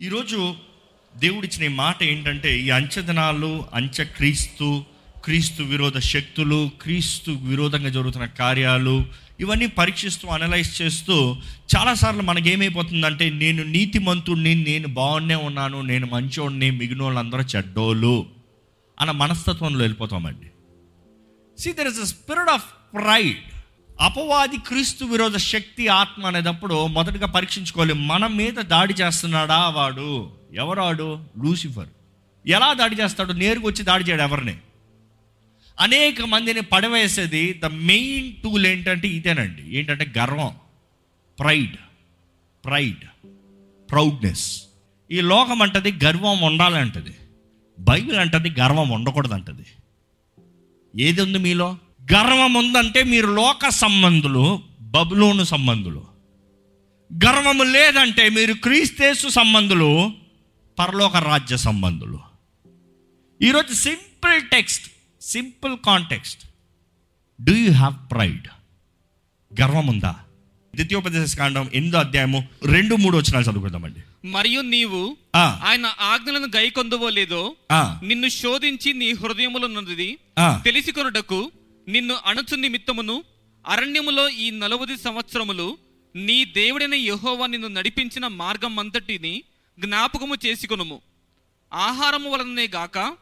ఈరోజు దేవుడిచ్చిన ఈ మాట ఏంటంటే ఈ అంచదనాలు అంచె క్రీస్తు క్రీస్తు విరోధ శక్తులు క్రీస్తు విరోధంగా జరుగుతున్న కార్యాలు ఇవన్నీ పరీక్షిస్తూ అనలైజ్ చేస్తూ చాలాసార్లు మనకేమైపోతుందంటే నేను నీతిమంతుడిని నేను బాగున్నే ఉన్నాను నేను మంచోడిని మిగిలిన వాళ్ళందరూ చెడ్డోళ్ళు అన్న మనస్తత్వంలో వెళ్ళిపోతామండి. See there is a spirit of pride అపవాది క్రీస్తు విరోధ శక్తి ఆత్మ అనేటప్పుడు మొదటగా పరీక్షించుకోవాలి మన మీద దాడి చేస్తున్నాడా వాడు? ఎవరాడు? లూసిఫర్. ఎలా దాడి చేస్తాడు? నేరుగా వచ్చి దాడి చేయడు ఎవరిని? అనేక మందిని పడవేసేది ద మెయిన్ టూల్ ఏంటంటే ఇదేనండి. ఏంటంటే గర్వం ప్రైడ్ ప్రైడ్ ప్రౌడ్నెస్. ఈ లోకం అంటది గర్వం ఉండాలంటది. బైబిల్ అంటది గర్వం ఉండకూడదంటది. ఏది ఉంది మీలో? గర్వం ఉందంటే మీరు లోక సంబంధులు బబులోను సంబంధులు. గర్వము లేదంటే మీరు క్రీస్తేసు సంబంధులు పరలోక రాజ్య సంబంధులు. ఈరోజు simple text simple context. Do you have pride గర్వం ఉందా ద్వితీయోపదేశ కాండం ఎనిమిదో అధ్యాయము రెండు మూడు వచ్చినాలు చదువుకుందామండి. మరియు నీవు ఆయన ఆజ్ఞలను గైకొందువో లేదో నిన్ను శోధించి నీ హృదయములన్నది ఆ. తెలిసి కొనుటకు నిన్ను అణచు నిమిత్తమును అరణ్యములో ఈ నలవది సంవత్సరములు నీ దేవుడైన యెహోవా నిన్ను నడిపించిన మార్గం అంతటిని జ్ఞాపకము చేసుకొనుము. ఆహారము వలననే గాక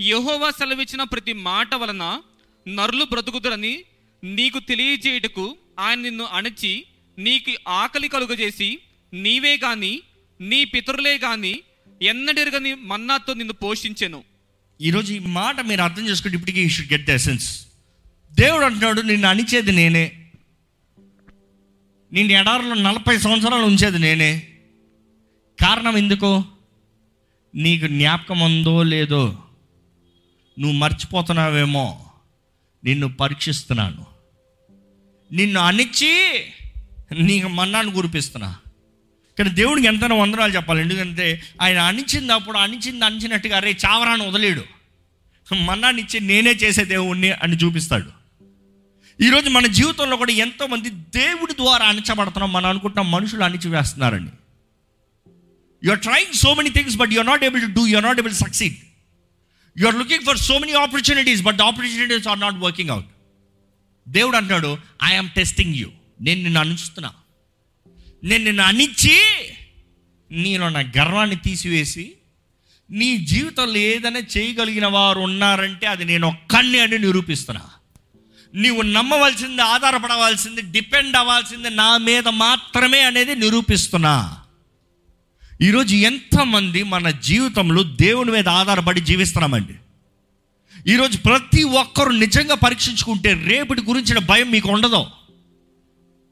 యెహోవా సెలవిచ్చిన ప్రతి మాట వలన నరులు బ్రతుకుదురని నీకు తెలియజేయుటకు ఆయన నిన్ను అణచి నీకు ఆకలి కలుగజేసి నీవే గాని నీ పితరులే గాని ఎన్నడెరగని మన్నాతో నిన్ను పోషించెను. ఈరోజు ఈ మాట మీరు అర్థం చేసుకుంటే ఇప్పటికీ you should get the essence దేవుడు అంటున్నాడు నిన్ను అణిచేది నేనే. నిన్ను ఎడారిలో నలభై సంవత్సరాలు ఉంచేది నేనే. కారణం ఎందుకు? నీకు జ్ఞాపకం ఉందో లేదో నువ్వు మర్చిపోతున్నావేమో. నిన్ను పరీక్షిస్తున్నాను. నిన్ను అణిచి నీకు మన్నాను కురిపిస్తున్నా. కానీ దేవుడికి ఎంతైనా వందనాలు చెప్పాలి. ఎందుకంటే ఆయన అణిచిందప్పుడు అణిచింది అణిచినట్టుగా అరే చావరాను వదిలేడు. మన్నానిచ్చి నేనే చేసే దేవుణ్ణి అని చూపిస్తాడు. ఈరోజు మన జీవితంలో కూడా ఎంతోమంది దేవుడి ద్వారా అణచబడుతున్నాం మనం అనుకుంటున్నాం మనుషులు అణిచివేస్తున్నారని. You are trying so many things but you're not able to do you're not able succeed you are looking for so many opportunities but opportunities are not working out దేవుడు అంటున్నాడు ఐఎమ్ టెస్టింగ్ యూ నేను నిన్ను అణుస్తున్నా. నేను నిన్ను అణిచి నీలో నా గర్వాన్ని తీసివేసి నీ జీవితంలో ఏదైనా చేయగలిగిన వారు ఉన్నారంటే అది నేను ఒక్కడిని అని నిరూపిస్తున్నా. నీవు నమ్మవలసింది ఆధారపడవలసింది డిపెండ్ అవ్వాల్సింది నా మీద మాత్రమే అనేది నిరూపిస్తున్నా. ఈరోజు ఎంతమంది మన జీవితంలో దేవుని మీద ఆధారపడి జీవిస్తున్నామండి. ఈరోజు ప్రతి ఒక్కరు నిజంగా పరీక్షించుకుంటే రేపటి గురించిన భయం మీకు ఉండదు.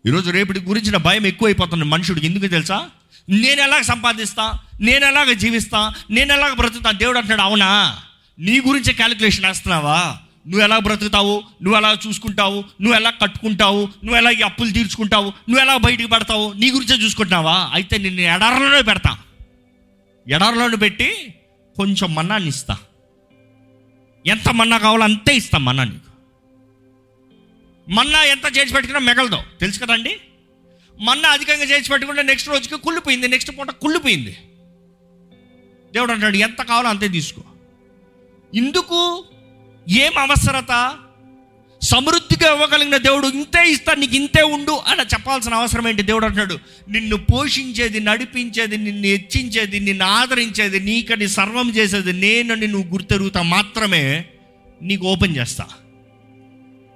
ఈరోజు రేపటి గురించిన భయం ఎక్కువైపోతుంది మనుషుడికి. ఎందుకు తెలుసా? నేను ఎలాగ సంపాదిస్తా? నేను ఎలాగ జీవిస్తా? నేను ఎలాగ బ్రతుకుతా? దేవుడు అంటున్నాడు అవునా? నీ గురించే క్యాలిక్యులేషన్ వేస్తున్నావా? నువ్వు ఎలా బ్రతుకుతావు? నువ్వు ఎలా చూసుకుంటావు? నువ్వు ఎలా కట్టుకుంటావు? నువ్వు ఎలా ఈ అప్పులు తీర్చుకుంటావు? నువ్వు ఎలా బయటికి పెడతావు? నీ గురించే చూసుకుంటున్నావా? అయితే నిన్ను ఎడారిలోనే పెడతా. ఎడారిలోనే పెట్టి కొంచెం మన్నాన్ని ఇస్తా ఎంత మన్నా కావాలో అంతే ఇస్తా మన్నా నీకు. మన్నా ఎంత చేసి పెట్టుకున్నా మిగలదు. తెలుసు కదండి? మన్నా అధికంగా చేసి పెట్టుకుంటే నెక్స్ట్ రోజుకి కుళ్ళిపోయింది. నెక్స్ట్ పూట కుళ్ళిపోయింది. దేవుడు అంటాడు ఎంత కావాలో అంతే తీసుకో. ఇందుకు ఏం అవసరత? సమృద్ధిగా ఇవ్వగలిగిన దేవుడు ఇంతే ఇస్తా నీకు ఇంతే ఉండు అని చెప్పాల్సిన అవసరం ఏంటి? దేవుడు అంటున్నాడు నిన్ను పోషించేది నడిపించేది నిన్ను హెచ్చించేది నిన్ను ఆదరించేది నీకని సర్వం చేసేది నేను నువ్వు గుర్తెరుగుతా మాత్రమే నీకు ఓపెన్ చేస్తా.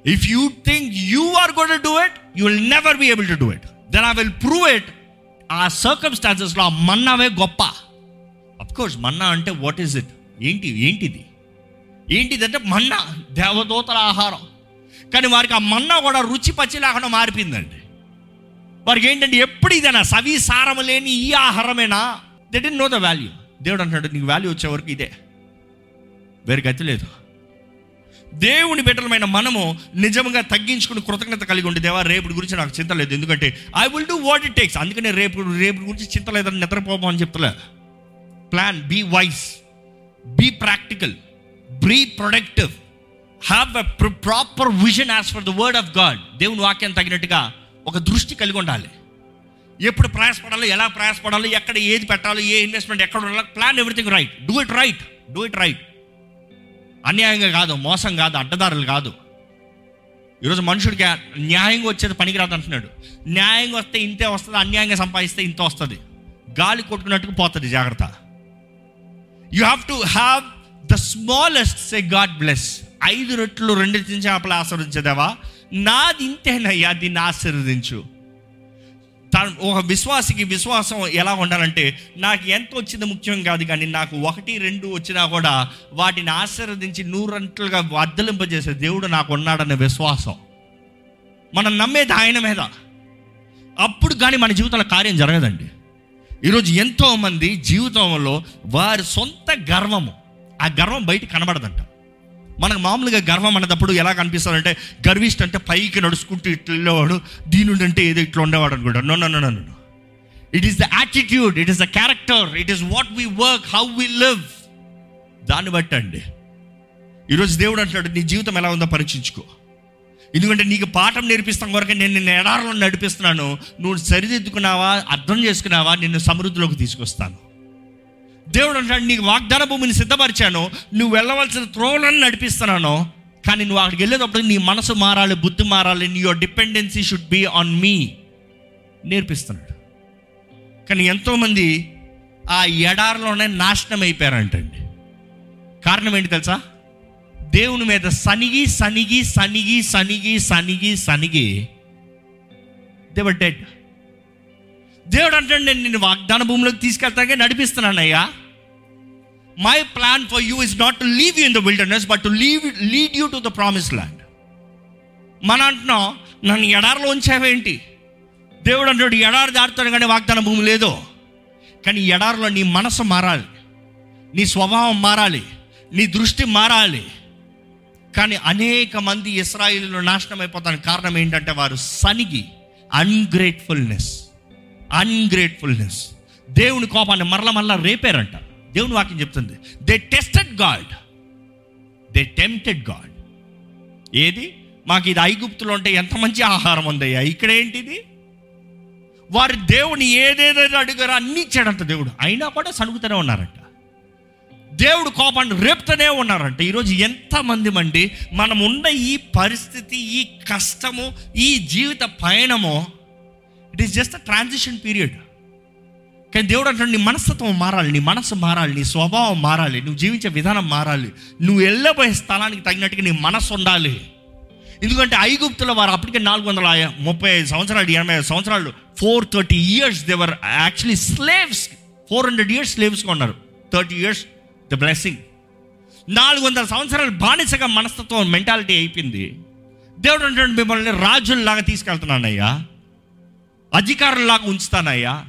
If you think you are good do it you will never be able to do it then I will prove it ఆ సర్కమ్స్టాన్సెస్లో ఆ మన్నావే గొప్ప. అఫ్కోర్స్ మన్నా అంటే వాట్ ఈస్ ఇట్ ఏంటి ఏంటిది? ఏంటిదంటే మన్నా దేవదూతల ఆహారం. కానీ వారికి ఆ మన్నా కూడా రుచి పచ్చి లేకుండా మారిపోయిందండి. వారికి ఏంటంటే ఎప్పుడు ఇదేనా సవి లేని ఈ ఆహారమేనా? That in no the value దేవుడు అంటున్నాడు నీకు వాల్యూ వచ్చే వరకు ఇదే. వేరే గతి లేదు. దేవుని బిడ్డలమైన మనము నిజంగా తగ్గించుకుని కృతజ్ఞత కలిగి ఉండే దేవా రేపు గురించి నాకు చింత లేదు. ఎందుకంటే I will do what it takes అందుకనే రేపు రేపు గురించి చింత లేదని నిద్రపోమని చెప్తలే. Plan be wise be practical be productive have a proper vision as per the word of God దేవుని వాక్యం తగినట్టుగా ఒక దృష్టి కలిగి ఉండాలి. ఎప్పుడు ప్రయాసపడాలి ఎలా ప్రయాసపడాలి ఎక్కడ ఏది పెట్టాలి ఏ ఇన్వెస్ట్మెంట్ ఎక్కడ ఉండాలి plan everything right do it right do it right అన్యాయంగా కాదు మోసం కాదు అడ్డదారులు కాదు. ఈరోజు మనుషుడికి న్యాయంగా వచ్చేది పనికిరాదు అంటున్నాడు. న్యాయంగా వస్తే ఇంతే వస్తుంది అన్యాయంగా సంపాదిస్తే ఇంత వస్తుంది. గాలి కొట్టుకున్నట్టుకు పోతుంది జాగ్రత్త. You have to have the smallest say God bless ఐదు రొట్లు రెండు చేపలు ఆశీర్వదించదేవా? నాది ఇంతేనయ్యా దీన్ని ఆశీర్వదించు. తను ఒక విశ్వాసికి విశ్వాసం ఎలా ఉండాలంటే నాకు ఎంత వచ్చింది ముఖ్యం కాదు కానీ నాకు ఒకటి రెండు వచ్చినా కూడా వాటిని ఆశీర్వదించి నూరంట్లుగా వర్ధలింపజేసే దేవుడు నాకు ఉన్నాడనే విశ్వాసం. మనం నమ్మేది ఆయన మీద. అప్పుడు కానీ మన జీవితంలో కార్యం జరగదండి. ఈరోజు ఎంతోమంది జీవితంలో వారి సొంత గర్వము ఆ గర్వం బయట కనబడదంట. మనకు మామూలుగా గర్వం అనేటప్పుడు ఎలా కనిపిస్తారంటే గర్విష్ట అంటే పైకి నడుచుకుంటూ ఇట్లా వెళ్ళేవాడు దీనుడు అంటే ఏదో ఇట్లా ఉండేవాడు అనుకుంటాడు no it is the attitude it is the character it is what we work how we live దాన్ని బట్టి అండి. ఈరోజు దేవుడు అంటాడు నీ జీవితం ఎలా ఉందో పరీక్షించుకో. ఎందుకంటే నీకు పాఠం నేర్పిస్తాం కొరకు నేను నిన్ను ఎడారంలో నడిపిస్తున్నాను. నువ్వు సరిదిద్దుకున్నావా అర్థం చేసుకున్నావా నిన్ను సమృద్ధిలోకి తీసుకొస్తాను. దేవుడు అంటాడు నీకు వాగ్దాన భూమిని సిద్ధపరిచాను నువ్వు వెళ్ళవలసిన త్రోలను నడిపిస్తున్నాను కానీ నువ్వు అక్కడికి వెళ్ళేటప్పుడు నీ మనసు మారాలి బుద్ధి మారాలి నీ your dependency should be on me నేర్పిస్తున్నాడు. కానీ ఎంతోమంది ఆ ఎడారిలోనే నాశనం అయిపోయారంటండి. కారణం ఏంటి తెలుసా? దేవుని మీద సనిగి సనిగి సనిగి సనిగి సనిగి సనిగి దేవర్ డెడ్ దేవుడు అంటే నేను వాగ్దాన భూమిలోకి తీసుకెళ్తాకే నడిపిస్తున్నానయ్యా. My plan for you is not to leave you in the wilderness but to leave lead you to the promise land మన అంటున్నాం నన్ను ఎడారిలో ఉంచావేంటి? దేవుడు అంటాడు ఎడారి దాటుతాడు కానీ వాగ్దాన భూమి లేదు. కానీ ఎడారిలో నీ మనసు మారాలి. నీ స్వభావం మారాలి. నీ దృష్టి మారాలి. కానీ అనేక మంది ఇస్రాయిలు నాశనం అయిపోతానికి కారణం ఏంటంటే వారు సనిగి అన్గ్రేట్ఫుల్నెస్ అన్గ్రేట్ఫుల్నెస్ దేవుని కోపాన్ని మరల మరలా రేపారంట. దేవుని వాక్యం చెప్తుంది. They tested God they tempted God ఏది? మాకు ఇది ఐగుప్తులో ఉంటే ఎంత మంచి ఆహారం ఉందయ్యా. ఇక్కడ ఏంటిది? వారి దేవుని ఏదేదో అడిగారో అన్ని ఇచ్చాడంట దేవుడు. అయినా కూడా సణుగుతూనే ఉన్నారంట. దేవుడు కోపాన్ని రేపుతూనే ఉన్నారంట. ఈరోజు ఎంతమంది మండి మనం ఉన్న ఈ పరిస్థితి ఈ కష్టము ఈ జీవిత పయనము it is just a transition period కానీ దేవుడు అంటాడు నీ మనస్తత్వం మారాలి నీ మనసు మారాలి నీ స్వభావం మారాలి నువ్వు జీవించే విధానం మారాలి. నువ్వు వెళ్ళబోయే స్థలానికి తగినట్టుగా నీ మనసు ఉండాలి. ఎందుకంటే ఐగుప్తుల వారు అప్పటికే నాలుగు వందల ముప్పై ఐదు సంవత్సరాలు ఎనభై ఐదు సంవత్సరాలు four thirty years they were actually slaves four hundred years స్లేవ్స్గా ఉన్నారు. థర్టీ ఇయర్స్ ద బ్లెస్సింగ్ నాలుగు వందల సంవత్సరాలు బానిసగా మనస్తత్వం మెంటాలిటీ అయిపోయింది. దేవుడు అంటే మిమ్మల్ని రాజుల్లాగా తీసుకెళ్తున్నానయ్యా. అధికారుల్లాగా ఉంచుతానయ్యా.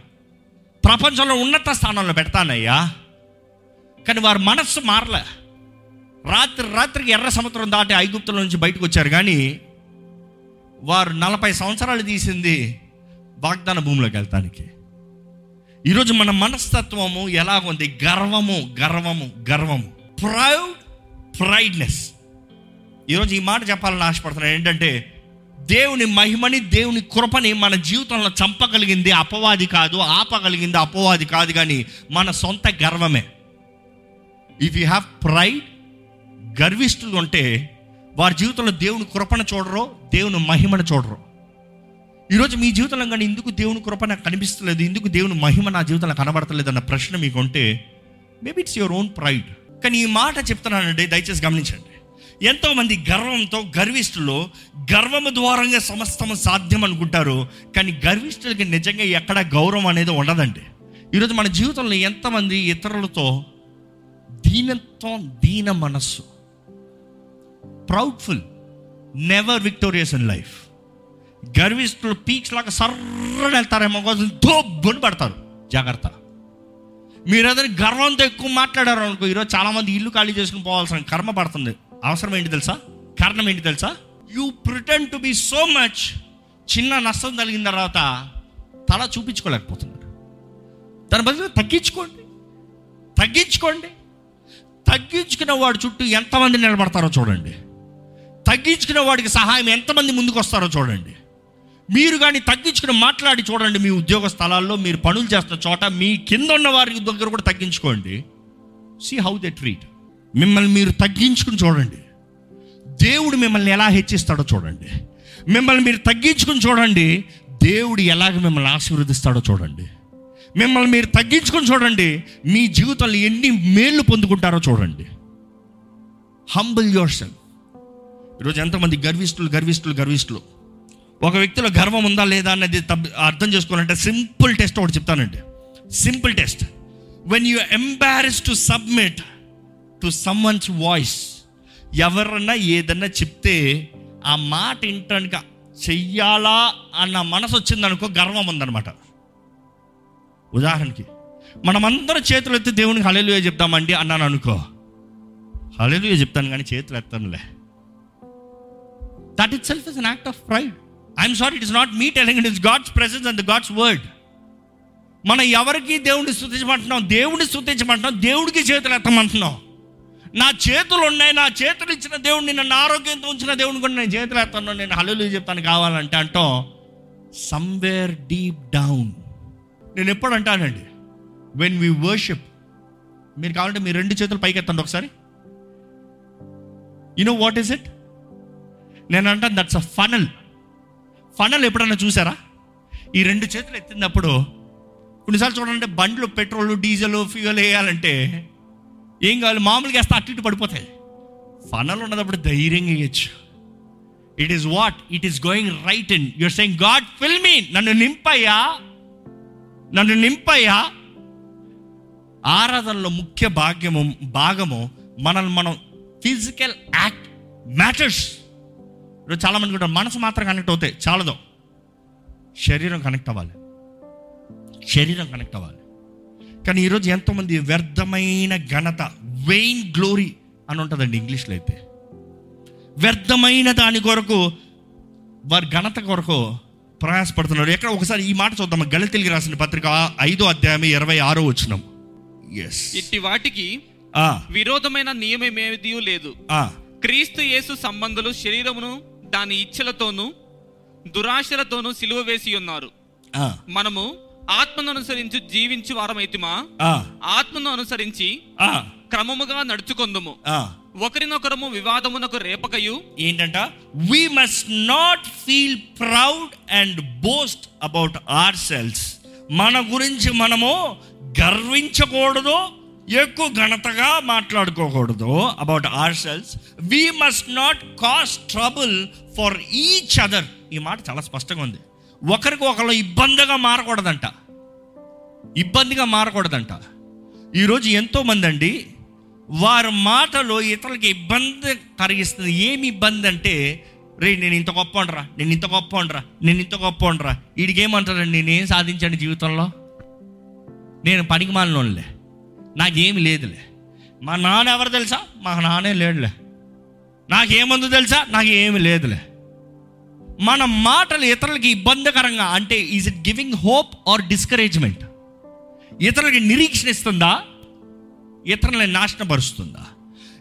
ప్రపంచంలో ఉన్నత స్థానంలో పెడతానయ్యా. కానీ వారి మనస్సు మారలే. రాత్రి రాత్రికి ఎర్ర సముద్రం దాటి ఐగుప్తుల నుంచి బయటకు వచ్చారు కానీ వారు నలభై సంవత్సరాలు తీసింది వాగ్దాన భూమిలోకి వెళ్తానికి. ఈరోజు మన మనస్తత్వము ఎలాగుంది గర్వము గర్వము గర్వము. ప్రౌడ్ ప్రైడ్నెస్ ఈరోజు ఈ మాట చెప్పాలని ఆశపడుతున్నాను. ఏంటంటే దేవుని మహిమని దేవుని కృపని మన జీవితంలో చంపగలిగింది అపవాది కాదు ఆపగలిగింది అపవాది కాదు కానీ మన సొంత గర్వమే. ఇఫ్ యూ హ్యావ్ ప్రైడ్ గర్విష్ఠులు ఉంటే వారి జీవితంలో దేవుని కృపను చూడరు దేవుని మహిమను చూడరు. ఈరోజు మీ జీవితంలో కానీ ఎందుకు దేవుని కృప నాకు కనిపిస్తలేదు ఎందుకు దేవుని మహిమ నా జీవితంలో కనబడతలేదు అన్న ప్రశ్న మీకు ఉంటే maybe it's your own pride కానీ ఈ మాట చెప్తున్నానండి దయచేసి గమనించండి. ఎంతోమంది గర్వంతో గర్విష్ఠులు గర్వము ద్వారంగా సమస్తము సాధ్యం అనుకుంటారు కానీ గర్విష్ఠులకి నిజంగా ఎక్కడ గౌరవం అనేది ఉండదండి. ఈరోజు మన జీవితంలో ఎంతమంది ఇతరులతో దీనత్వం దీన మనస్సు proudful never victorious in life గర్విష్ఠులు peaks లాగా సర్రని వెళ్తారేమో కోసం దొబ్బుని పడతారు. జాగ్రత్త. మీరు ఏదైనా గర్వంతో ఎక్కువ మాట్లాడారు అనుకో ఈరోజు చాలా మంది ఇల్లు ఖాళీ చేసుకుని పోవాల్సిన కర్మ పడుతుంది. అవసరం ఏంటి తెలుసా? కారణం ఏంటి తెలుసా? You pretend to be so much చిన్న నష్టం కలిగిన తర్వాత తల చూపించుకోలేకపోతున్నాడు దాని బదులు తగ్గించుకోండి. తగ్గించుకోండి. తగ్గించుకున్న వాడి చుట్టూ ఎంతమంది నిలబడతారో చూడండి. తగ్గించుకున్న వాడికి సహాయం ఎంతమంది ముందుకు వస్తారో చూడండి. మీరు కానీ తగ్గించుకుని మాట్లాడి చూడండి మీ ఉద్యోగ స్థలాల్లో మీరు పనులు చేస్తున్న చోట మీ కింద ఉన్న వారి దగ్గర కూడా తగ్గించుకోండి. సి హౌ దే ట్రీట్ మిమ్మల్ని మీరు తగ్గించుకుని చూడండి. దేవుడు మిమ్మల్ని ఎలా హెచ్చిస్తాడో చూడండి. మిమ్మల్ని మీరు తగ్గించుకుని చూడండి. దేవుడు ఎలాగ మిమ్మల్ని ఆశీర్వదిస్తాడో చూడండి. మిమ్మల్ని మీరు తగ్గించుకొని చూడండి. మీ జీవితంలో ఎన్ని మేళ్ళు పొందుకుంటారో చూడండి. హంబుల్ యువర్ సెల్ఫ్ ఈరోజు ఎంతమంది గర్విస్తులు గర్విస్తులు గర్విస్తులు ఒక వ్యక్తిలో గర్వం ఉందా లేదా అనేది అర్థం చేసుకోవాలంటే సింపుల్ టెస్ట్ ఒకటి చెప్తానండి. Simple test when you embarrass to submit to someone's voice ఎవరన్నా ఏదన్నా చెప్తే ఆ మాట వినటానికి చెయ్యాలా అన్న మనసు వచ్చిందనుకో గర్వం ఉందనమాట ఉదాహరణకి మనమందరం చేతులు ఎత్తి దేవునికి హలేలుయ చెప్తామండి అన్నాను అనుకో హలేలుయ చెప్తాను కానీ చేతులు ఎత్తానులే. That itself is an act of pride I'm sorry it is not me telling it is God's presence and God's word మనం ఎవరికి దేవుడిని స్థుతించమంటున్నాం? దేవుడిని స్థుతించమంటున్నాం? దేవుడికి చేతులు ఎత్తమంటున్నాం? నా చేతులు ఉన్నాయి నా చేతులు ఇచ్చిన దేవుడిని నన్ను ఆరోగ్యంతో ఉంచిన దేవుని కూడా నేను చేతులు ఎత్తాను నేను హల్లు చెప్తాను కావాలంటే అంటాం సమ్వేర్ డీప్ డౌన్ నేను ఎప్పుడు అంటానండి వెన్ వి వర్షిప్ మీరు కావాలంటే మీ రెండు చేతులు పైకి ఎత్తండి ఒకసారి. You know what is it నేను అంటాను దట్స్ అ ఫనల్ ఫనల్ ఎప్పుడన్నా చూసారా? ఈ రెండు చేతులు ఎత్తినప్పుడు కొన్నిసార్లు చూడండి బండ్లు పెట్రోల్ డీజిల్ ఫ్యూయల్ వేయాలంటే ఏం కావాలి? మామూలుగా వేస్తే అటు ఇటు పడిపోతాయి. ఫనల్ ఉన్నదప్పుడు ధైర్యంగా వేయచ్చు. It is what it is going right in your saying God fill me నన్ను నింపయ్యా. నన్ను నింపయ్యా. ఆరాధనలో ముఖ్య భాగ్యము భాగము మనల్ని మనం ఫిజికల్ యాక్ట్ మ్యాటర్స్ ఈరోజు చాలా మంది కూడా మనసు మాత్రం కనెక్ట్ అవుతాయి. చాలదు. శరీరం కనెక్ట్ అవ్వాలి. శరీరం కనెక్ట్ అవ్వాలి. కానీ ఈరోజు ఎంతోమంది వ్యర్థమైన ఘనత వెయిన్ గ్లోరీ అని ఉంటుందండి ఇంగ్లీష్లో అయితే. వ్యర్థమైన దాని కొరకు వారి ఘనత కొరకు ప్రయాసపడుతున్నారు. ఎక్కడ ఒకసారి ఈ మాట చూద్దాం. గళితిలిగి రాసిన పత్రిక ఐదో అధ్యాయం ఇరవై ఆరో వచ్చినాం ఎస్ ఇట్టి వాటికి విరోధమైన నియమమేది లేదు. క్రీస్తు యేసు సంబంధులు శరీరమును దాని ఇచ్చలతోనూ దురాశలతోనూ సిలువ వేసి ఉన్నారు. మనము ఆత్మను అనుసరించి జీవించి వారమైతిమా? ఆత్మను అనుసరించి క్రమముగా నడుచుకొందుము. ఒకరినొకరము వివాదమునకు రేపకయు. ఏంటంట? We must not feel proud and boast about ourselves మన గురించి మనము గర్వించకూడదు ఎక్కువ ఘనతగా మాట్లాడుకోకూడదు about ourselves we must not cause trouble for each other ఈ మాట చాలా స్పష్టంగా ఉంది. ఒకరికి ఒకరు ఇబ్బందిగా మారకూడదంట. ఇబ్బందిగా మారకూడదంట. ఈరోజు ఎంతోమంది అండి వారి మాటలో ఇతరులకి ఇబ్బంది కలిగిస్తుంది. ఏమి ఇబ్బంది అంటే రే నేను ఇంత గొప్ప ఉండరా నేను ఇంత గొప్ప ఉండరా నేను ఇంత గొప్ప ఉండరా వీడికేమంటారండి నేనేం సాధించాను జీవితంలో? నేను పనికి మాలినోళ్ళే నాకేమి లేదులే. మా నాన్న ఎవరు తెలుసా? మా నాన్నే లేడులే. నాకేముందో తెలుసా? నాకు ఏమి లేదులే. మన మాటలు ఇతరులకి ఇబ్బందికరంగా అంటే is it giving hope or discouragement ఇతరులకి నిరీక్షణ ఇస్తుందా? ఇతరులని నాశనపరుస్తుందా?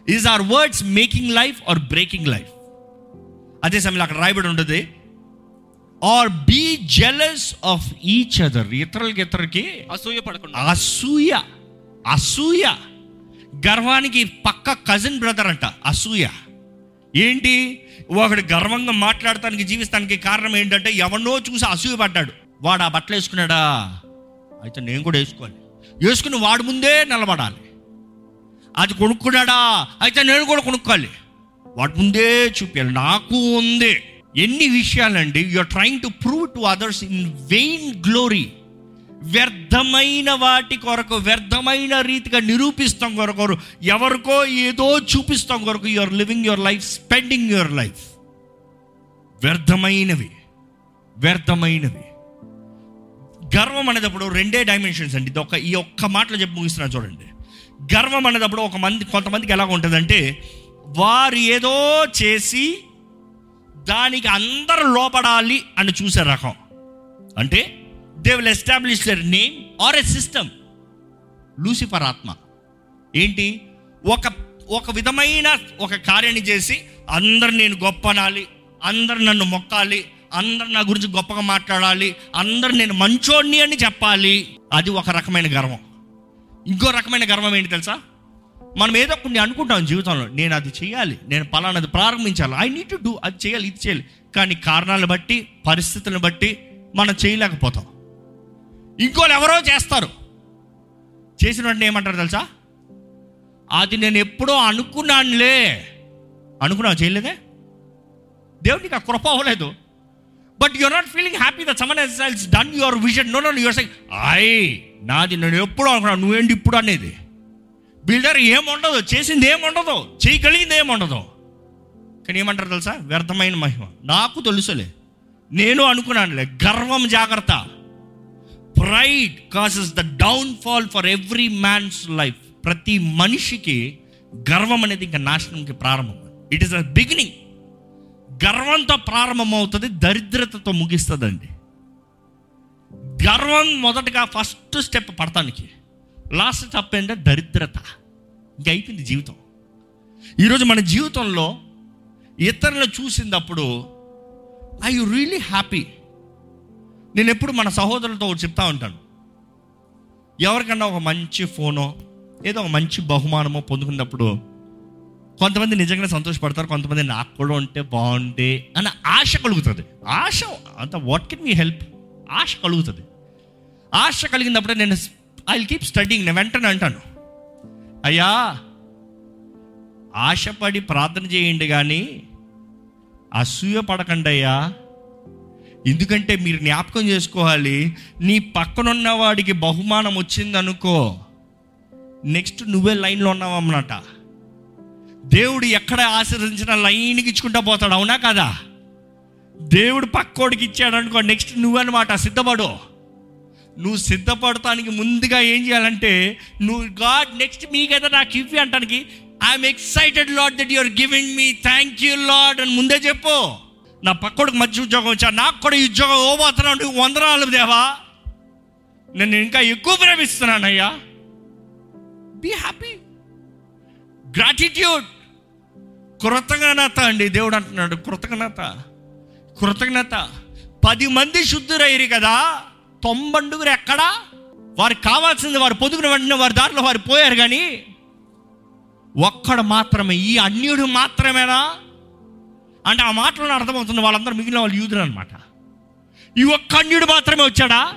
Is our words making life or breaking life అదే సమయంలో అక్కడ రాయబడి ఉంటుంది or be jealous of each other ఇతరులకి ఇతరులకి అసూయ పడకుండా. అసూయ అసూయ. గర్వానికి పక్క కజిన్ బ్రదర్ అంట అసూయ. ఏంటి? ఒకడు గర్వంగా మాట్లాడటానికి జీవిస్తానికి కారణం ఏంటంటే ఎవరినో చూసి అసూయ పడ్డాడు వాడు ఆ బట్టలు వేసుకున్నాడా? అయితే నేను కూడా వేసుకోవాలి. వేసుకుని వాడి ముందే నిలబడాలి. అది కొనుక్కున్నాడా? అయితే నేను కూడా కొనుక్కోవాలి. వాడి ముందే చూపించాలి నాకు ఉంది. ఎన్ని విషయాలండి? Are trying to prove to others in vain glory వ్యర్థమైన వాటి కొరకు వ్యర్థమైన రీతిగా నిరూపిస్తాం కొరకు ఎవరికో ఏదో చూపిస్తాం కొరకు you are living your life spending your life వ్యర్థమైనవి వ్యర్థమైనవి. గర్వం అనేటప్పుడు రెండే డైమెన్షన్స్ అండి. ఇది ఒక ఈ ఒక్క మాటలో చెప్పి ముగిస్తున్నా చూడండి. గర్వం అనేటప్పుడు ఒక మంది కొంతమందికి ఎలా ఉంటుందంటే వారు ఏదో చేసి దానికి అందరు లోపడాలి అని చూసే రకం. అంటే they will establish their name or a system Lucifer ఆత్మ. ఏంటి? ఒక ఒక విధమైన ఒక కార్యాన్ని చేసి అందరు నేను గొప్ప అనాలి అందరు నన్ను మొక్కాలి అందరు నా గురించి గొప్పగా మాట్లాడాలి అందరు నేను మంచోడిని అని చెప్పాలి. అది ఒక రకమైన గర్వం. ఇంకో రకమైన గర్వం ఏంటి తెలుసా? మనం ఏదో కొన్ని అనుకుంటాం జీవితంలో నేను అది చేయాలి నేను పలానాది ప్రారంభించాలి ఐ నీడ్ టు డూ అది చేయాలి ఇది చేయాలి. కానీ కారణాలను బట్టి పరిస్థితులను బట్టి మనం చేయలేకపోతాం. ఇంకోళ్ళు ఎవరో చేస్తారు. చేసిన వెంటనే ఏమంటారు తెలుసా? అది నేను ఎప్పుడో అనుకున్నానులే. అనుకున్నావు? చేయలేదే? దేవుడికి ఆ కృప అవ్వలేదు. But you're not feeling happy that someone he's done your vision no no your psych I నాది నేను ఎప్పుడు అనుకున్నాను. నువ్వేంటి ఇప్పుడు అనేది? బిల్డర్ ఏముండదు. చేసింది ఏముండదు. చేయగలిగింది ఏముండదు. కానీ ఏమంటారు తెలుసా? వ్యర్థమైన మహిమ. నాకు తెలుసులే. నేను అనుకున్నానులే. గర్వం జాగ్రత్త. Pride causes the downfall for every man's life ప్రతి మనిషికి గర్వం అనేది ఇంకా నాశనంకి ప్రారంభం. ఇట్ ఈస్ అ బిగినింగ్ గర్వంతో ప్రారంభమవుతుంది దరిద్రతతో ముగిస్తుందండి. గర్వం మొదటగా ఫస్ట్ స్టెప్ పడటానికి లాస్ట్ స్టెప్ ఏంటంటే దరిద్రత. ఇంక అయిపోయింది జీవితం. ఈరోజు మన జీవితంలో ఇతరులను చూసినప్పుడు ఐ యు రియలీ హ్యాపీ నేను ఎప్పుడు మన సహోదరులతో ఒకటి చెప్తా ఉంటాను. ఎవరికన్నా ఒక మంచి ఫోనో ఏదో ఒక మంచి బహుమానమో పొందుకున్నప్పుడు కొంతమంది నిజంగానే సంతోషపడతారు కొంతమంది నాకు కూడా ఉంటే బాగుండే అని ఆశ కలుగుతుంది. ఆశ అంత వాట్ కెన్ మీ హెల్ప్ ఆశ కలుగుతుంది. ఆశ కలిగినప్పుడే నేను ఐ కీప్ స్టడింగ్ నేను వెంటనే అంటాను. అయ్యా ఆశపడి ప్రార్థన చేయండి కానీ అసూయ పడకండి అయ్యా. ఎందుకంటే మీరు జ్ఞాపకం చేసుకోవాలి నీ పక్కనున్న వాడికి బహుమానం వచ్చిందనుకో నెక్స్ట్ నువ్వే లైన్లో ఉన్నావన్నమాట దేవుడు ఎక్కడ ఆశీర్వదించిన లైన్కి ఇచ్చుకుంటా పోతాడు అవునా కదా? దేవుడు పక్కోడికి ఇచ్చాడు అనుకో నెక్స్ట్ నువ్వన్నమాట సిద్ధపడు. నువ్వు సిద్ధపడటానికి ముందుగా ఏం చేయాలంటే నువ్వు గాడ్ నెక్స్ట్ మీకైతే నాకు ఇవ్వి అంటానికి I'm excited Lord that you're giving me thank you Lord అని ముందే చెప్పు. నా పక్కోడికి మంచి ఉద్యోగం వచ్చా? నాకు కూడా ఈ ఉద్యోగం ఓబోతున్నావు నువ్వు వందనాలు దేవా. నేను ఇంకా ఎక్కువ ప్రేమిస్తున్నానయ్యా. బీ హ్యాపీ గ్రాటిట్యూడ్ కృతజ్ఞత అండి. దేవుడు అంటున్నాడు కృతజ్ఞత కృతజ్ఞత. పది మంది శుద్ధురయ్యారు కదా. తొంబండుగురు ఎక్కడా? వారికి కావాల్సింది వారు పొదుగున వెంటనే వారి దారిలో వారు పోయారు కానీ ఒక్కడు మాత్రమే ఈ అన్యుడు మాత్రమేనా? అంటే ఆ మాటలను అర్థమవుతుంది వాళ్ళందరూ మిగిలిన వాళ్ళు యూదులు అనమాట ఈ ఒక్క అన్యుడు మాత్రమే వచ్చాడా?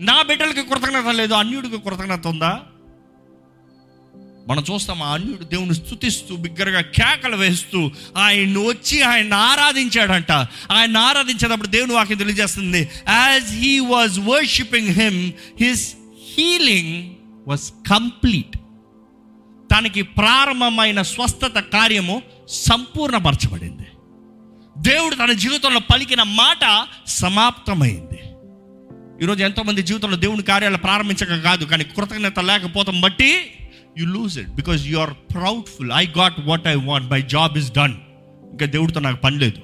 నా బిడ్డలకి కృతజ్ఞత లేదు అన్యుడికి కృతజ్ఞత ఉందా? మనం చూస్తాం ఆ అన్యుడు దేవుని స్థుతిస్తూ బిగ్గరగా కేకలు వేస్తూ ఆయన్ని వచ్చి ఆయన ఆరాధించాడంట. ఆయన ఆరాధించేటప్పుడు దేవుని వాక్యం తెలియజేస్తుంది as he was worshiping him his healing was complete తనకి ప్రారంభమైన స్వస్థత కార్యము సంపూర్ణపరచబడింది. దేవుడు తన జీవితంలో పలికిన మాట సమాప్తమైంది. ఈరోజు ఎంతోమంది జీవితంలో దేవుని కార్యాలు ప్రారంభించక కాదు కానీ కృతజ్ఞత లేకపోతాం బట్టి you lose it because you are proudful I got what I want my job is done ఇంకా దేవుడితో నాకు పని లేదు.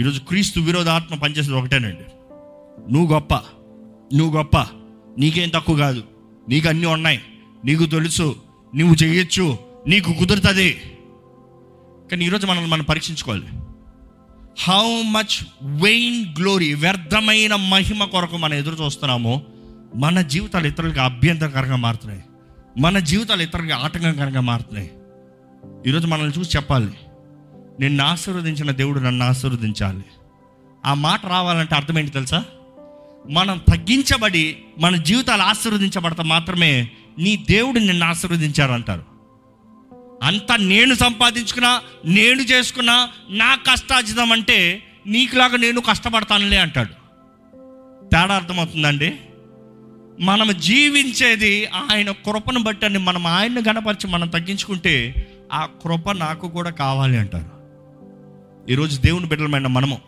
ఈరోజు క్రీస్తు విరోధాత్మ పనిచేసేది ఒకటేనండి. నువ్వు గొప్ప నువ్వు గొప్ప నీకేం తక్కువ కాదు. నీకు అన్నీ ఉన్నాయి. నీకు తెలుసు. నువ్వు చేయొచ్చు. నీకు కుదురుతుంది. కానీ ఈరోజు మనల్ని మనం పరీక్షించుకోవాలి. హౌ మచ్ వెయిన్ గ్లోరీ వ్యర్థమైన మహిమ కొరకు మనం ఎదురు చూస్తున్నామో మన జీవితాలు ఇతరులకు అభ్యంతరకరంగా మారుతున్నాయి. మన జీవితాలు ఇతరులకి ఆటంకకరంగా మారుతున్నాయి. ఈరోజు మనల్ని చూసి చెప్పాలి. నిన్ను ఆశీర్వదించిన దేవుడు నన్ను ఆశీర్వదించాలి. ఆ మాట రావాలంటే అర్థం ఏంటి తెలుసా? మనం తగ్గించబడి మన జీవితాలు ఆశీర్వదించబడతా మాత్రమే నీ దేవుడు నిన్ను ఆశీర్వదించారంటారు. అంతా నేను సంపాదించుకున్నా నేను చేసుకున్నా నా కష్టార్జితం అంటే నీకులాగా నేను కష్టపడతానులే అంటాడు. తేడా అర్థమవుతుందండి? మనం జీవించేది ఆయన కృపను బట్టి అని మనం ఆయన్ని గణపరిచి మనం తగ్గించుకుంటే ఆ కృప నాకు కూడా కావాలి అంటారు. ఈరోజు దేవుని బిడ్డలమైన మనము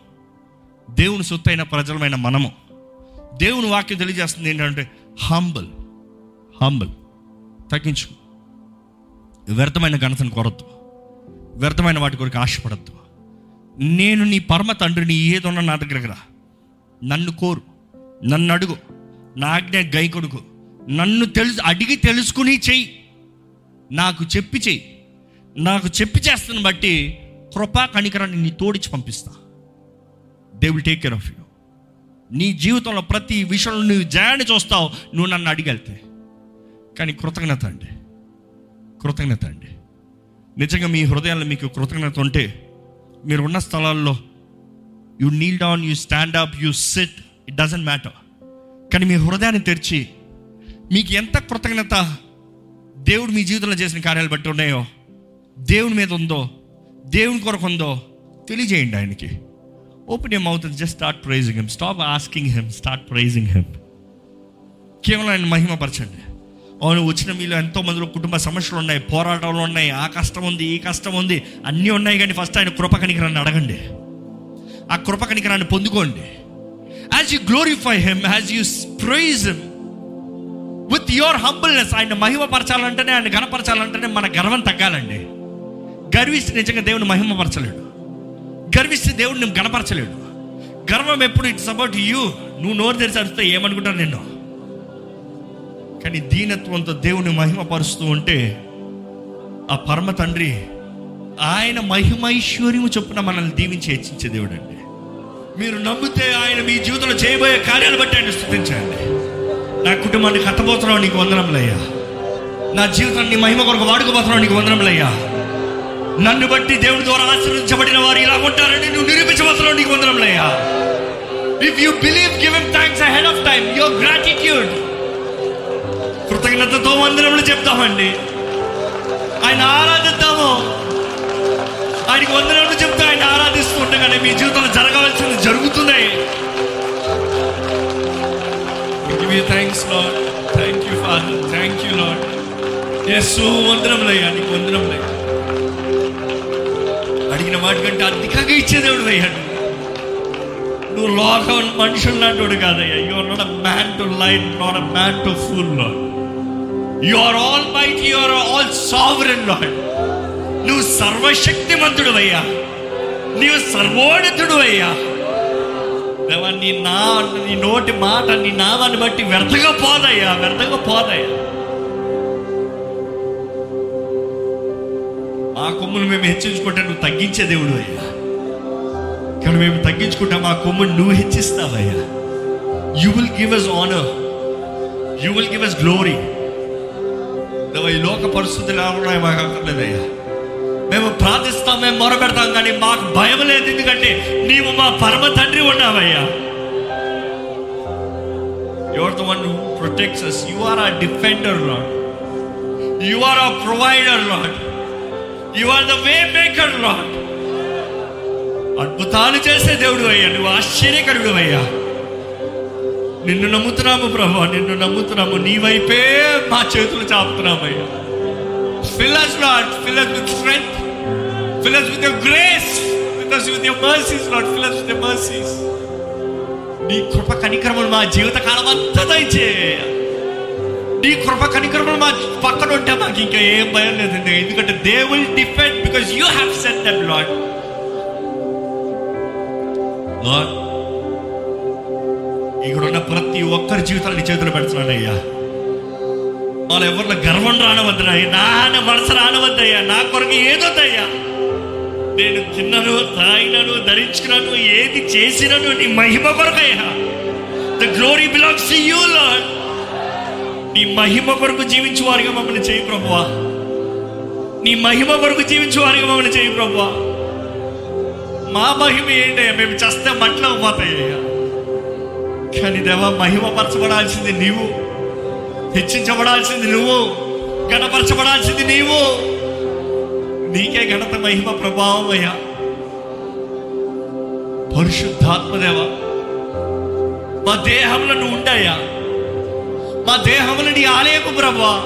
దేవుని సొత్తైన ప్రజలమైన మనము దేవుని వాక్యం తెలియజేస్తుంది ఏంటంటే హంబల్ హంబల్ తగ్గించుకో. వ్యర్థమైన ఘనతను కొరద్దు. వ్యర్థమైన వాటి కొరకు ఆశపడద్దు. నేను నీ పరమ తండ్రిని ఏదన్నా నా దగ్గరకు రా. నన్ను కోరు. నన్ను అడుగు. నా ఆజ్ఞ గై కొడుకు. నన్ను తెలుసు అడిగి తెలుసుకుని చెయ్యి. నాకు చెప్పి చెయ్యి. నాకు చెప్పి చేస్తున్న బట్టి కృపా కణికరాన్ని నీ తోడిచి పంపిస్తా. They will take care of you నీ జీవితంలో ప్రతి విషయంలో నువ్వు జయాన్ని చూస్తావు. నువ్వు నన్ను అడిగెళ్తే కానీ కృతజ్ఞత అండి. కృతజ్ఞత అండి. నిజంగా మీ హృదయాల్లో మీకు కృతజ్ఞత ఉంటే మీరు ఉన్న స్థలాల్లో you kneel down you stand up you sit it doesn't matter కానీ మీ హృదయాన్ని తెరిచి మీకు ఎంత కృతజ్ఞత దేవుడు మీ జీవితంలో చేసిన కార్యాలు బట్టి ఉన్నాయో దేవుని మీద ఉందో దేవుని కొరకు ఉందో తెలియజేయండి ఆయనకి. Open a mouth just start praising him stop asking him start praising him కేవలం ఆయన మహిమపరచండి. అవును వచ్చిన మీలో ఎంతో మందిలో కుటుంబ సమస్యలు ఉన్నాయి పోరాటాలు ఉన్నాయి ఆ కష్టం ఉంది ఈ కష్టం ఉంది అన్నీ ఉన్నాయి కానీ ఫస్ట్ ఆయన కృప కనికరాన్ని అడగండి. ఆ కృప కనికరాన్ని పొందుకోండి. As you glorify him as you praise him with your humbleness ఆయన మహిమపరచాలంటేనే ఆయన గణపరచాలంటేనే మన గర్వం తగ్గాలండి. గర్విస్తే నిజంగా దేవుని మహిమపరచలేడు. గర్విస్తే దేవుడిని గణపరచలేడు గర్వం ఎప్పుడు ఇట్స్ అబౌట్ యూ నువ్వు నోరు తెరిచి అడిగితే ఏమనుకుంటాను నిన్ను? కానీ దీనత్వంతో దేవుని మహిమపరుస్తూ ఉంటే ఆ పరమ తండ్రి ఆయన మహిమైశ్వర్యము చొప్పున మనల్ని దీవించి హెచ్చించే దేవుడు అండి మీరు నమ్మితే ఆయన మీ జీవితంలో చేయబోయే కార్యాలు బట్టి ఆయన స్థుతించండి. నా కుటుంబాన్ని కట్టబోతున్నావు నీకు వందనములయ్యా. నా జీవితాన్ని మహిమ కొరకు వాడుకోబోతున్నావు నీకు వందనములయ్యా. నన్ను బట్టి దేవుడి ద్వారా ఆశీర్వదించబడిన వారు ఇలా ఉంటారని నువ్వు నిరూపించబోతున్నావు నీకు వందనములయ్యా. If you believe give thanks ahead of time your gratitude కృతజ్ఞతతో వందనములు చెప్తామండి. ఆయన ఆరాధిద్దాము. ఆయనకి వందనములు చెప్తే ఆయన ఆరాధిస్తూ మీ జీవితంలో జరగవలసింది జరుగుతున్నాయి. Give you thanks Lord thank you father thank you Lord Yesu వందనములయ్యా. నీకు వందనములయ్యా. అడిగిన వాటికంటే అధికంగా ఇచ్చే దేవుడు అయ్యాడు నువ్వు లోకం మనుషులు లాంటి కాదయ్యా. You are not a man to light not a man to full Lord you are all might you are all sovereign Lord నువ్వు సర్వశక్తిమంతుడు అయ్యా నీవు సర్వోన్నతుడు అయ్యా దేవా నీ నా నీ నోటి మాట నీ నామాన్ని బట్టి వ్యర్థగా పోదయ్యా వ్యర్థగా పోదయ్యా. మా కొమ్మును మేము హెచ్చించుకుంటే నువ్వు తగ్గించే దేవుడు అయ్యా కానీ మేము తగ్గించుకుంటే మా కొమ్మును నువ్వు హెచ్చిస్తావయ్యా. You will give us honour you will give us glory ఈ లోక పరిస్థితులు ఎలా ఉన్నాయి మాకు అక్కర్లేదయ్యా మేము ప్రార్థిస్తాం మేము మొరపెడతాం కానీ మాకు భయం లేదు. ఎందుకంటే నీవు మా పరమ తండ్రి ఉన్నావయ్యా. You're the one protects us you are a defender Lord you are a provider Lord you are the way maker Lord అద్భుతాలు చేసే దేవుడు అయ్యా. నువ్వు ఆశ్చర్యకరుడు అయ్యా. నిన్ను నమ్ముతున్నాము ప్రభు నిన్ను నమ్ముతున్నాము. నీ వైపే మా చేతులు చాపుతున్నామయ్యా. Fill us Lord. Fill us with strength. Fill us with your grace. Fill us with your mercies Lord. Fill us your mercies. నీ కృప కనికరములు మా జీవిత కాలం అంతా దయచే నీ కృప కనికరములు మా పక్కన ఉంటే మాకు ఇంకా ఏం భయం లేదండి. ఎందుకంటే they will defend because you have set that lot lot ఇక్కడ ఉన్న ప్రతి ఒక్కరి జీవితాలు నీ చేతులు పెడుతున్నానయ్యా వాళ్ళు ఎవరిలో గర్వం రానవద్దయ్యా నా మనసు రానవద్దయ్యా నా కొరకు ఏదొద్దయ్యా నేను తిన్నను తాగినను ధరించుకున్నాను ఏది చేసినను నీ మహిమ కొరకయ్యా the glory belongs to you Lord నీ మహిమ కొరకు జీవించు వారిగా మమ్మల్ని చేయి ప్రభువా. నీ మహిమ కొరకు జీవించు వారిగా మమ్మల్ని చేయి ప్రభువా. మా మహిమ ఏంటయ్యా మేము చేస్తే మట్లకు పోతాయ్యా కానీ దేవా మహిమపరచబడాల్సింది నీవు. హెచ్చించబడాల్సింది నువ్వు. గణపరచబడాల్సింది నీవు. నీకే ఘనత మహిమ ప్రభావం అయ్యా. పరిశుద్ధాత్మదేవ మా దేహంలో నువ్వు ఉండయ్యా. మా దేహంలో నీ ఆలయపు ప్రభా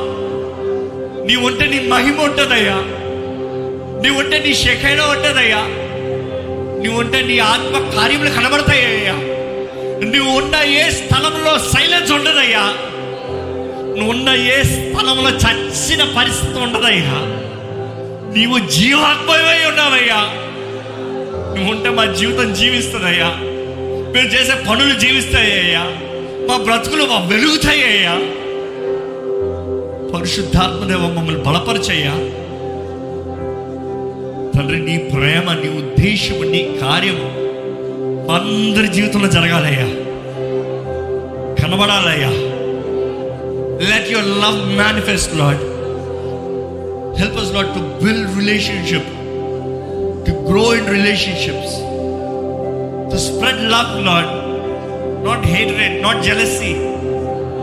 నీ ఉంటే నీ మహిమ ఉంటుందయ్యా. నీ ఉంటే నీ శఖైన ఉంటుందయ్యా. నీ ఉంటే నీ ఆత్మ కార్యములు కనబడతాయ్యా నువ్వు ఉన్న ఏ స్థలంలో సైలెన్స్ ఉండదయ్యా? నువ్వు ఉన్న ఏ స్థలంలో చచ్చిన పరిస్థితి ఉండదయ్యా? నీవు జీవాత్మయమై ఉన్నావయ్యా. నువ్వు ఉంటే మా జీవితం జీవిస్తుందయ్యా. మేము చేసే పనులు జీవిస్తాయ్యా మా బ్రతుకులు మా వెలుగుతాయ్యా పరిశుద్ధాత్మదేవ మమ్మల్ని బలపరిచయ్యా. తండ్రి నీ ప్రేమ నీ ఉద్దేశము నీ కార్యము అందరి జీవితంలో జరగాలయ్యా. కనబడాలయ్యా. Let your love manifest Lord help us Lord to build relationship to grow in relationships to spread love Lord not hatred not jealousy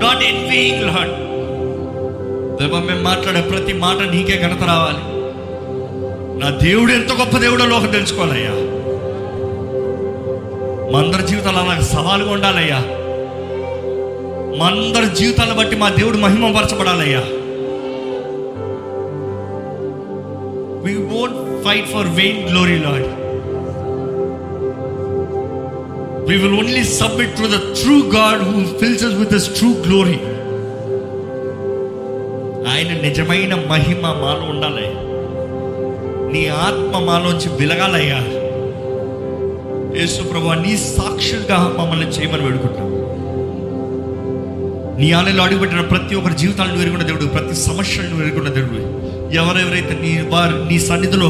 not envying Lord దేవా మేము మాట్లాడే ప్రతి మాట నీకే ఘనత రావాలి. నా దేవుడు ఎంత గొప్ప దేవుడో లోకం తెలుసుకోవాలయ్యా. మా అందరి జీవితాలు అలాగే సవాలుగా ఉండాలయ్యా. మా అందరి జీవితాలను బట్టి మా దేవుడు మహిమపరచబడాలయ్యా. We won't fight for vain glory Lord we will only submit to the true God who fills with this true glory ఆయన నిజమైన మహిమ మాలో ఉండాలి నీ ఆత్మ మాలోంచి విలగాలయ్యా. యేసు ప్రభా నీ సాక్షులుగా మమ్మల్ని చేయమని వేడుకుంటాం నీ ఆలయంలో అడుగుపెట్టిన ప్రతి ఒక్కరి జీవితాలను వెరుగున్న దేవుడు ప్రతి సమస్యలను వెరుగున్న దేవుడు. ఎవరెవరైతే నీ వారు నీ సన్నిధిలో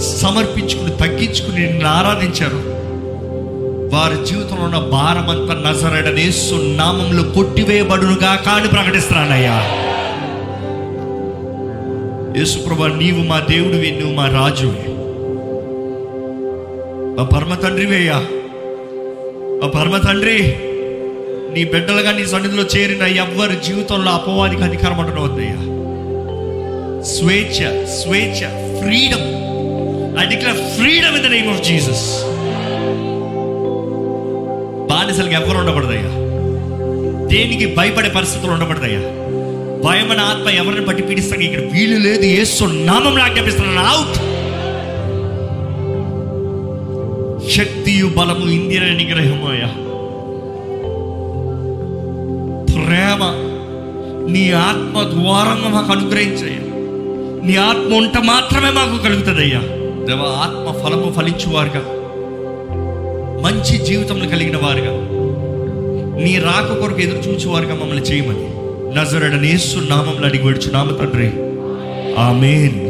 సమర్పించుకుని తగ్గించుకుని నిన్ను ఆరాధించారు వారి జీవితంలో ఉన్న భారమంతా నజరడనేసు నామంలో కొట్టివేయబడునుగా కాని ప్రకటిస్తున్నానయ్యా. యేసుప్రభా నీవు మా దేవుడివి నువ్వు మా రాజువి. ఆ పరమ తండ్రివేయ్యా ఆ పరమ తండ్రి నీ బిడ్డలుగా నీ సన్నిధిలో చేరిన ఎవ్వరి జీవితంలో అపవాదికి అధికారం అంటున్నవద్దయ్యా స్వేచ్ఛ స్వేచ్ఛ freedom. I declare freedom in the name of Jesus బానిసలకి ఎవరు ఉండకూడదయ్యా దేనికి భయపడే పరిస్థితులు ఉండకూడదయ్యా భయమైన ఆత్మ ఎవరిని బట్టి పీడిస్తాను ఇక్కడ వీలు లేదు. ఏసు నామం ఆజ్ఞాపిస్తున్నాను. అవుట్ శక్తియు బలము ఇందిర నిగ్రహము ప్రేమ నీ ఆత్మ ద్వారంగా మాకు అనుగ్రహించయ్యా నీ ఆత్మ ఉంట మాత్రమే మాకు కలుగుతుందయ్యా దేవ ఆత్మ ఫలము ఫలించువారుగా మంచి జీవితంలో కలిగిన వారుగా నీ రాక కొరకు ఎదురు చూచేవారుగా మమ్మల్ని చేయమని నజరడనేసు నామంలో అడిగి వేడుచు నామ తండ్రి ఆమెన్